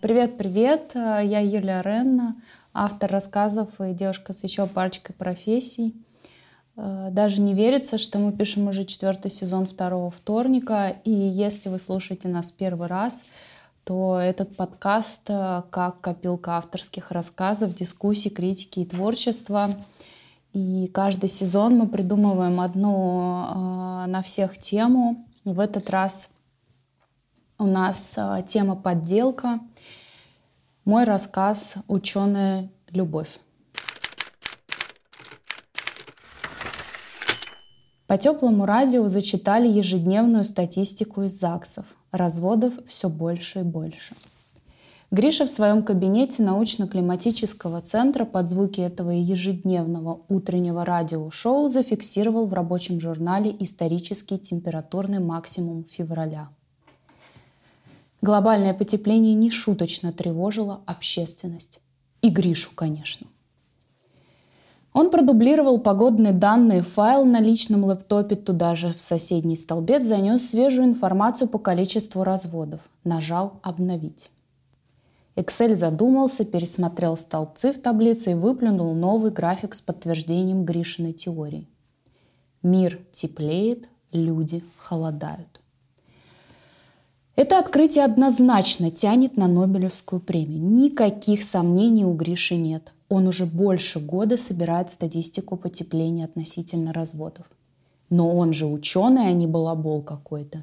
Привет-привет, я Юлия Ренна, автор рассказов и девушка с еще парочкой профессий. Даже не верится, что мы пишем уже четвертый сезон второго вторника, и если вы слушаете нас первый раз, то этот подкаст как копилка авторских рассказов, дискуссий, критики и творчества. И каждый сезон мы придумываем одну на всех тему. В этот раз у нас а, тема подделка. Мой рассказ «Ученая любовь». По теплому радио зачитали ежедневную статистику из ЗАГСов. Разводов все больше и больше. Гриша в своем кабинете научно-климатического центра под звуки этого ежедневного утреннего радиошоу зафиксировал в рабочем журнале исторический температурный максимум февраля – Глобальное потепление нешуточно тревожило общественность. И Гришу, конечно. Он продублировал погодные данные файл на личном лэптопе, туда же в соседний столбец занес свежую информацию по количеству разводов. Нажал «Обновить». Excel задумался, пересмотрел столбцы в таблице и выплюнул новый график с подтверждением Гришиной теории. Мир теплеет, люди холодают. Это открытие однозначно тянет на Нобелевскую премию. Никаких сомнений у Гриши нет. Он уже больше года собирает статистику потепления относительно разводов. Но он же ученый, а не балабол какой-то.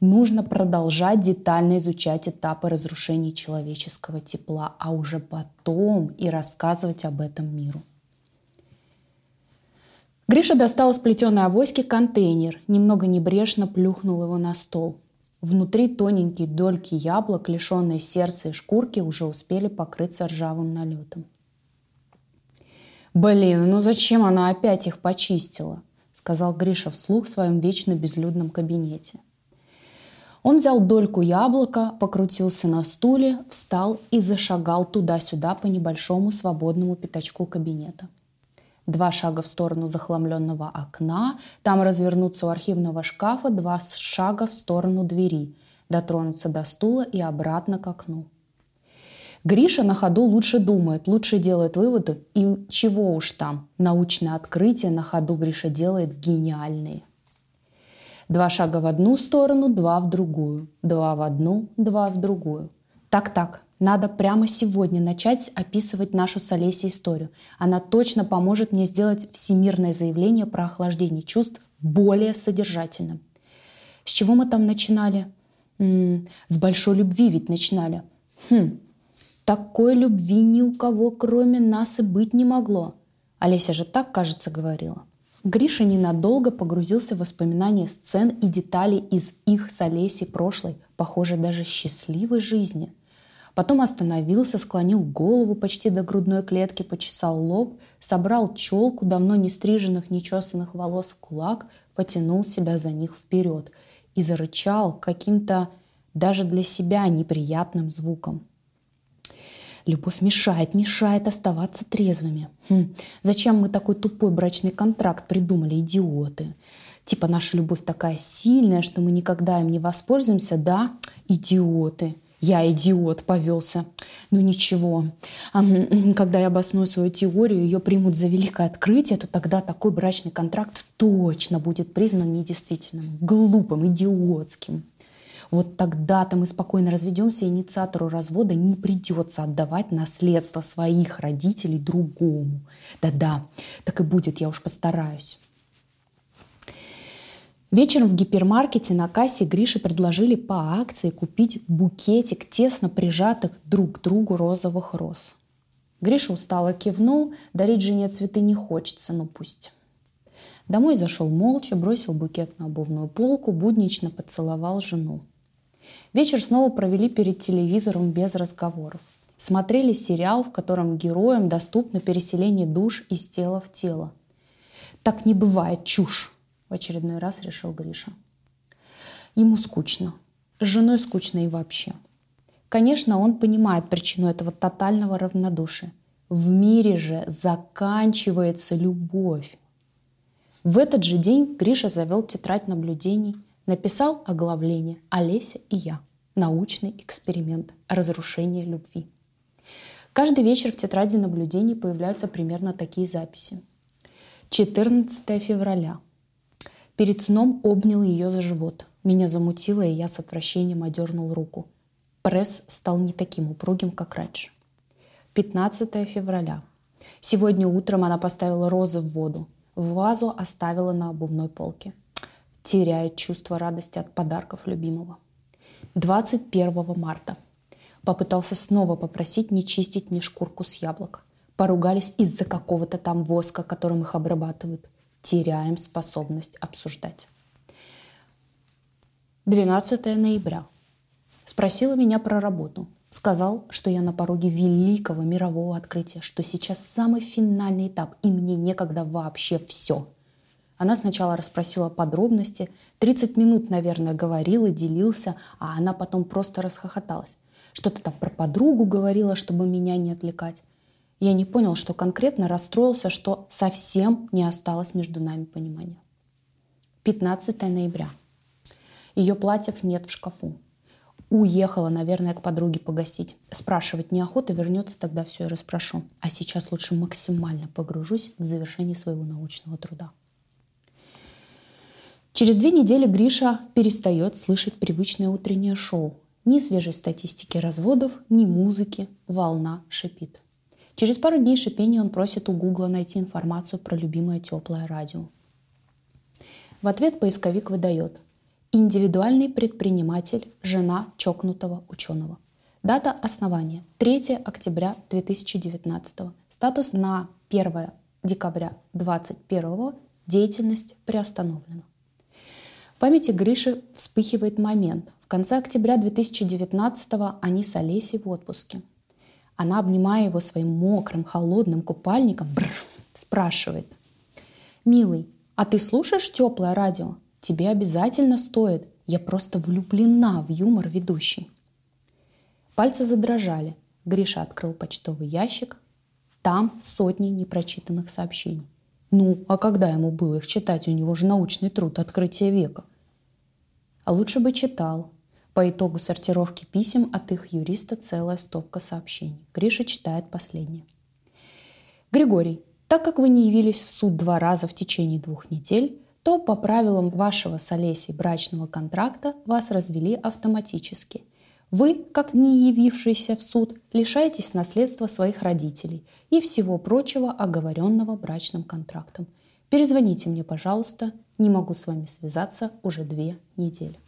Нужно продолжать детально изучать этапы разрушения человеческого тепла, а уже потом и рассказывать об этом миру. Гриша достал из плетеной авоськи контейнер, немного небрежно плюхнул его на стол – Внутри тоненькие дольки яблок, лишенные сердца и шкурки, уже успели покрыться ржавым налетом. «Блин, ну зачем она опять их почистила?» — сказал Гриша вслух в своем вечно безлюдном кабинете. Он взял дольку яблока, покрутился на стуле, встал и зашагал туда-сюда по небольшому свободному пятачку кабинета два шага в сторону захламленного окна, там развернуться у архивного шкафа, два шага в сторону двери, дотронуться до стула и обратно к окну. Гриша на ходу лучше думает, лучше делает выводы, и чего уж там, научное открытие на ходу Гриша делает гениальные. Два шага в одну сторону, два в другую, два в одну, два в другую. Так-так, надо прямо сегодня начать описывать нашу с Олесей историю. Она точно поможет мне сделать всемирное заявление про охлаждение чувств более содержательным. С чего мы там начинали? М-м, с большой любви ведь начинали. Хм, такой любви ни у кого, кроме нас, и быть не могло. Олеся же так, кажется, говорила. Гриша ненадолго погрузился в воспоминания сцен и деталей из их с Олесей прошлой, похоже, даже счастливой жизни – Потом остановился, склонил голову почти до грудной клетки, почесал лоб, собрал челку давно не стриженных, не чесанных волос в кулак, потянул себя за них вперед и зарычал каким-то даже для себя неприятным звуком. Любовь мешает, мешает оставаться трезвыми. Хм, зачем мы такой тупой брачный контракт придумали, идиоты? Типа наша любовь такая сильная, что мы никогда им не воспользуемся, да? Идиоты. Я идиот, повелся. Ну ничего. А, когда я обосную свою теорию, ее примут за великое открытие, то тогда такой брачный контракт точно будет признан недействительным, глупым, идиотским. Вот тогда-то мы спокойно разведемся, и инициатору развода не придется отдавать наследство своих родителей другому. Да-да, так и будет, я уж постараюсь. Вечером в гипермаркете на кассе Грише предложили по акции купить букетик тесно прижатых друг к другу розовых роз. Гриша устало кивнул, дарить жене цветы не хочется, но пусть. Домой зашел молча, бросил букет на обувную полку, буднично поцеловал жену. Вечер снова провели перед телевизором без разговоров. Смотрели сериал, в котором героям доступно переселение душ из тела в тело. Так не бывает, чушь! В очередной раз решил Гриша. Ему скучно. С женой скучно и вообще. Конечно, он понимает причину этого тотального равнодушия. В мире же заканчивается любовь. В этот же день Гриша завел тетрадь наблюдений, написал оглавление «Олеся и я». Научный эксперимент разрушения любви. Каждый вечер в тетради наблюдений появляются примерно такие записи. 14 февраля. Перед сном обнял ее за живот. Меня замутило, и я с отвращением одернул руку. Пресс стал не таким упругим, как раньше. 15 февраля. Сегодня утром она поставила розы в воду. Вазу оставила на обувной полке. Теряет чувство радости от подарков любимого. 21 марта. Попытался снова попросить не чистить мне шкурку с яблок. Поругались из-за какого-то там воска, которым их обрабатывают. Теряем способность обсуждать. 12 ноября. Спросила меня про работу. Сказал, что я на пороге великого мирового открытия, что сейчас самый финальный этап, и мне некогда вообще все. Она сначала расспросила подробности, 30 минут, наверное, говорил и делился, а она потом просто расхохоталась. Что-то там про подругу говорила, чтобы меня не отвлекать. Я не понял, что конкретно расстроился, что совсем не осталось между нами понимания. 15 ноября. Ее платьев нет в шкафу. Уехала, наверное, к подруге погостить. Спрашивать неохота, вернется, тогда все и расспрошу. А сейчас лучше максимально погружусь в завершение своего научного труда. Через две недели Гриша перестает слышать привычное утреннее шоу. Ни свежей статистики разводов, ни музыки. Волна шипит. Через пару дней шипения он просит у Гугла найти информацию про любимое теплое радио. В ответ поисковик выдает «Индивидуальный предприниматель, жена чокнутого ученого». Дата основания – 3 октября 2019. Статус на 1 декабря 2021. Деятельность приостановлена. В памяти Гриши вспыхивает момент. В конце октября 2019 они с Олесей в отпуске – она, обнимая его своим мокрым, холодным купальником, бррр, спрашивает. «Милый, а ты слушаешь теплое радио? Тебе обязательно стоит. Я просто влюблена в юмор ведущей». Пальцы задрожали. Гриша открыл почтовый ящик. Там сотни непрочитанных сообщений. Ну, а когда ему было их читать? У него же научный труд «Открытие века». А лучше бы читал, по итогу сортировки писем от их юриста целая стопка сообщений. Гриша читает последнее. Григорий, так как вы не явились в суд два раза в течение двух недель, то по правилам вашего с Олесей брачного контракта вас развели автоматически. Вы, как не явившийся в суд, лишаетесь наследства своих родителей и всего прочего, оговоренного брачным контрактом. Перезвоните мне, пожалуйста, не могу с вами связаться уже две недели.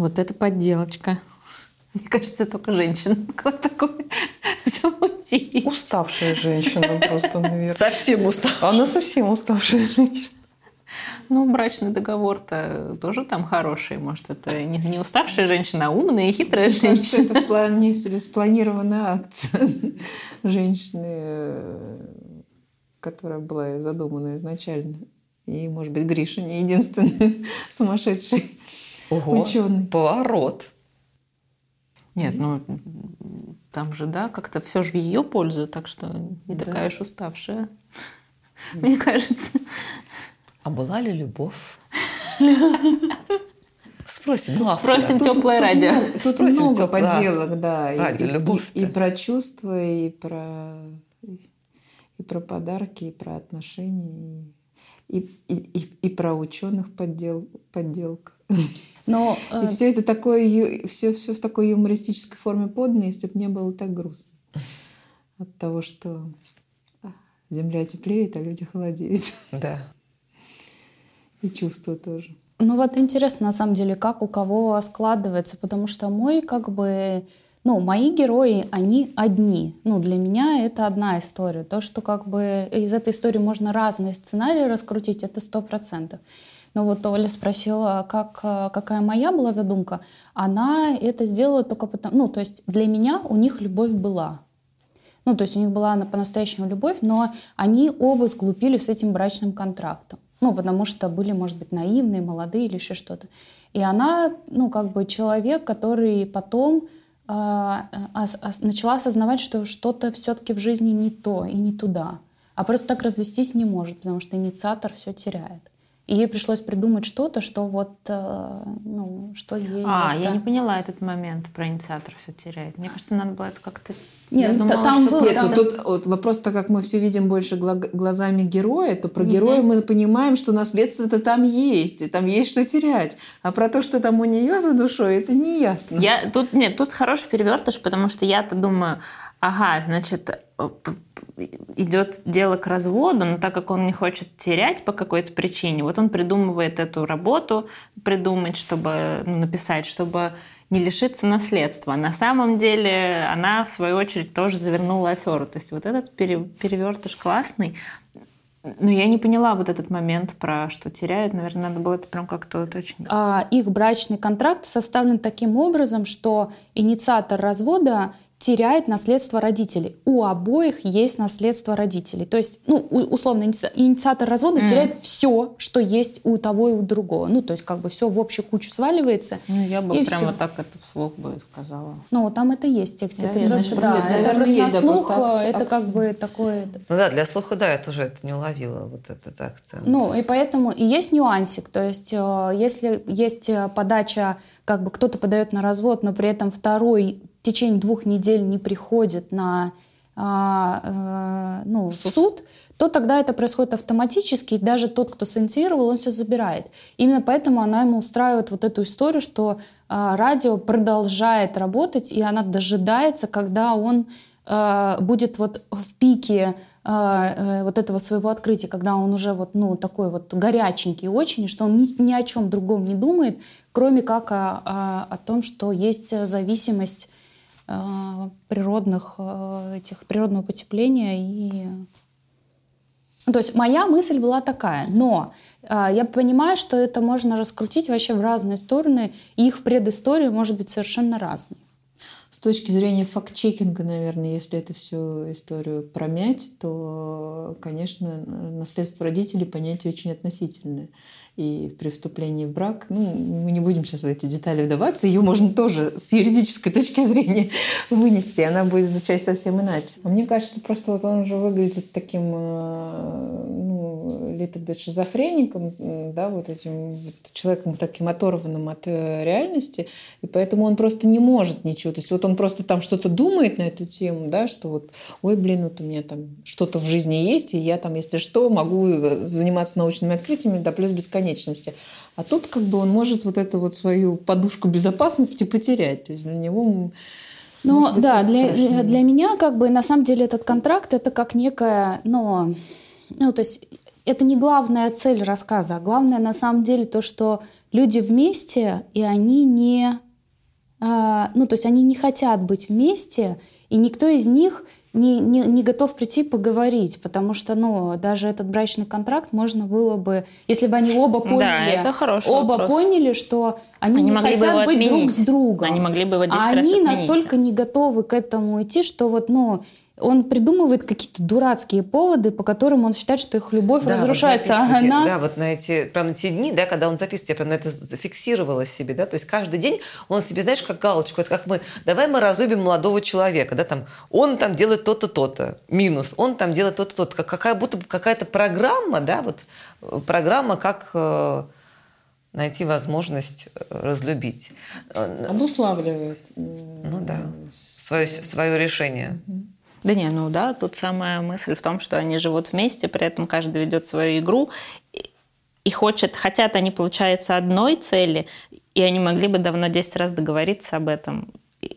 Вот это подделочка. Мне кажется, только женщина могла такое замутить. Уставшая женщина просто, наверное. Совсем уставшая. Она совсем уставшая женщина. Ну, брачный договор-то тоже там хороший. Может, это не, не уставшая женщина, а умная и хитрая женщина. Кажется, это вполне себе спланированная акция женщины, которая была задумана изначально. И, может быть, Гриша не единственный сумасшедший Ого, ученый. Поворот. Нет, ну там же, да, как-то все же в ее пользу, так что не да. такая уж уставшая, мне кажется. А была ли любовь? Спросим. Ну, Спросим тут, теплое тут, радио. Тут, тут Спросим много теплое подделок, да. Радио, и, любовь и, и про чувства, и про и про подарки, и про отношения, и, и, и, и про ученых поддел, подделка. Но, и э... все это такое, все, все в такой юмористической форме подано, если бы не было так грустно. От того, что земля теплеет, а люди холодеют. Да. И чувства тоже. Ну вот интересно, на самом деле, как у кого складывается, потому что мой как бы ну, мои герои, они одни. Ну, для меня это одна история. То, что как бы из этой истории можно разные сценарии раскрутить, это сто процентов. Но вот Оля спросила, как, какая моя была задумка. Она это сделала только потому... Ну, то есть для меня у них любовь была. Ну, то есть у них была по-настоящему любовь, но они оба сглупили с этим брачным контрактом. Ну, потому что были, может быть, наивные, молодые или еще что-то. И она, ну, как бы человек, который потом начала осознавать, что что-то все-таки в жизни не то и не туда. А просто так развестись не может, потому что инициатор все теряет. И ей пришлось придумать что-то, что вот, э, ну, что ей... А, это... я не поняла этот момент про инициатор все теряет. Мне кажется, надо было это как-то... Нет, ну, думала, там было... Нет, там... тут вот вопрос, то как мы все видим больше глазами героя, то про героя мы понимаем, что наследство-то там есть, и там есть что терять. А про то, что там у нее за душой, это не ясно. Я, тут, нет, тут хороший перевертыш, потому что я-то думаю, ага, значит, идет дело к разводу, но так как он не хочет терять по какой-то причине, вот он придумывает эту работу, придумать, чтобы ну, написать, чтобы не лишиться наследства. На самом деле она, в свою очередь, тоже завернула аферу. То есть вот этот перевертыш классный. Но я не поняла вот этот момент про что теряют. Наверное, надо было это прям как-то уточнить. А, их брачный контракт составлен таким образом, что инициатор развода теряет наследство родителей. У обоих есть наследство родителей. То есть, ну, условно, инициатор развода mm. теряет все, что есть у того и у другого. Ну, то есть, как бы все в общую кучу сваливается. Ну, я бы прямо все. так это вслух бы сказала. Ну, там это есть. Да, это просто, да, нет, это просто есть, на слух, да, это как бы такое... Ну да, для слуха, да, я тоже это не уловила, вот этот акцент. Ну, и поэтому и есть нюансик. То есть, э, если есть э, подача, как бы кто-то подает на развод, но при этом второй в течение двух недель не приходит на а, э, ну, суд. суд, то тогда это происходит автоматически, и даже тот, кто синициировал, он все забирает. Именно поэтому она ему устраивает вот эту историю, что э, радио продолжает работать, и она дожидается, когда он э, будет вот в пике э, вот этого своего открытия, когда он уже вот, ну, такой вот горяченький очень, что он ни, ни о чем другом не думает, кроме как о, о, о том, что есть зависимость природных э, этих природного потепления и ну, то есть моя мысль была такая, но э, я понимаю, что это можно раскрутить вообще в разные стороны, и их предыстория может быть совершенно разной. Точки зрения факт-чекинга, наверное, если эту всю историю промять, то, конечно, наследство родителей понятие очень относительное и при вступлении в брак. Ну, мы не будем сейчас в эти детали вдаваться. Ее можно тоже с юридической точки зрения вынести. Она будет звучать совсем иначе. А мне кажется, просто вот он уже выглядит таким э, little bit шизофреником, да, вот этим вот человеком таким оторванным от э, реальности. И поэтому он просто не может ничего. То есть вот он просто там что-то думает на эту тему, да, что вот, ой, блин, вот у меня там что-то в жизни есть, и я там, если что, могу заниматься научными открытиями, да, плюс бесконечно бесконечности. А тут как бы он может вот эту вот свою подушку безопасности потерять. То есть для него ну да, для, для меня как бы на самом деле этот контракт это как некая, но, ну то есть это не главная цель рассказа, а главное на самом деле то, что люди вместе и они не, э, ну то есть они не хотят быть вместе, и никто из них не, не, не готов прийти поговорить, потому что, ну, даже этот брачный контракт можно было бы, если бы они оба поняли, да, это хороший оба вопрос. поняли, что они, они не хотят быть отменить. друг с другом. Они могли бы его 10 а они отменить. настолько не готовы к этому идти, что вот, ну, он придумывает какие-то дурацкие поводы, по которым он считает, что их любовь да, разрушается. Вот а она... Да, вот на эти, прям на те дни, да, когда он записывает, я прям на это зафиксировала себе, да, то есть каждый день он себе, знаешь, как галочку, это как мы, давай мы разлюбим молодого человека, да, там, он там делает то-то, то-то, минус, он там делает то-то, то-то, как, какая будто какая-то программа, да, вот программа, как э, найти возможность э, разлюбить. Обуславливает. Ну да, свое, свое решение. Угу. Да не, ну да, тут самая мысль в том, что они живут вместе, при этом каждый ведет свою игру и хочет, хотят они, получается, одной цели, и они могли бы давно 10 раз договориться об этом, и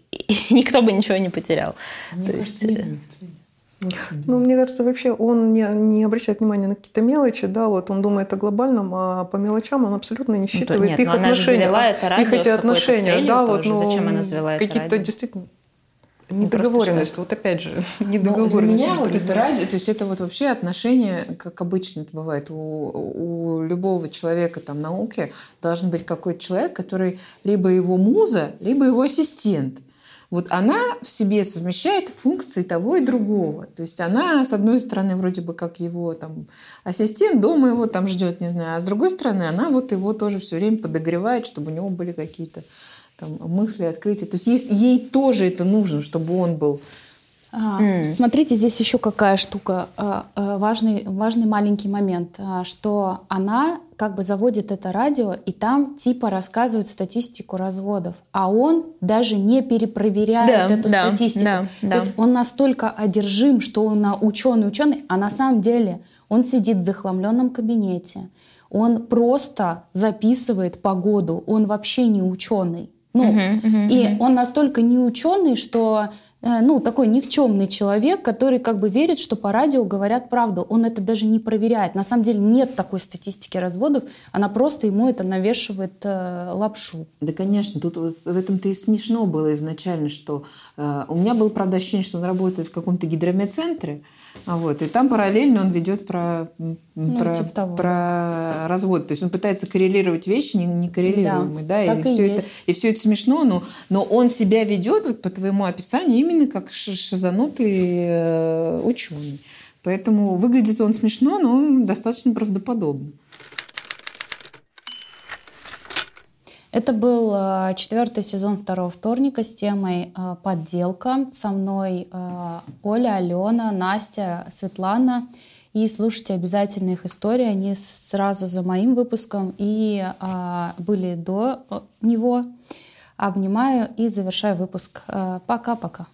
никто бы ничего не потерял. Мне То кажется, есть... Э, ну, мне кажется, вообще он не, не обращает внимания на какие-то мелочи, да, вот он думает о глобальном, а по мелочам он абсолютно не считывает ну, нет, их отношения. Она же завела это радио их эти отношения, да, вот, ну, зачем она завела это Какие-то действительно Недоговоренность, вот опять же, недоговоренность. Ну, для меня вот это ради, то есть это вот вообще отношения, как обычно это бывает, у, у любого человека там науки должен быть какой-то человек, который либо его муза, либо его ассистент. Вот она в себе совмещает функции того и другого. То есть она, с одной стороны, вроде бы как его там ассистент, дома его там ждет, не знаю, а с другой стороны, она вот его тоже все время подогревает, чтобы у него были какие-то там, мысли, открытия. То есть, есть ей тоже это нужно, чтобы он был А, mm. Смотрите, здесь еще какая штука, а, а, важный, важный маленький момент, что она как бы заводит это радио, и там типа рассказывает статистику разводов, а он даже не перепроверяет да, эту да, статистику. Да, да. То есть он настолько одержим, что он ученый-ученый, а на самом деле он сидит в захламленном кабинете, он просто записывает погоду, он вообще не ученый. Ну, uh-huh, uh-huh, и он настолько не ученый, что Э, ну, такой никчемный человек, который как бы верит, что по радио говорят правду. Он это даже не проверяет. На самом деле нет такой статистики разводов, она просто ему это навешивает э, лапшу. Да, конечно, тут в этом-то и смешно было изначально, что э, у меня было, правда, ощущение, что он работает в каком-то гидромедцентре, а вот, и там параллельно он ведет про, ну, про, типа про развод. То есть он пытается коррелировать вещи не, не коррелируемые. Да, да и, и, все это, и все это смешно, но, но он себя ведет, вот по твоему описанию, именно как шизанутый э, ученый. Поэтому выглядит он смешно, но достаточно правдоподобно. Это был э, четвертый сезон второго вторника с темой э, «Подделка». Со мной э, Оля, Алена, Настя, Светлана. И слушайте обязательно их истории. Они сразу за моим выпуском и были до него. Обнимаю и завершаю выпуск. Пока-пока.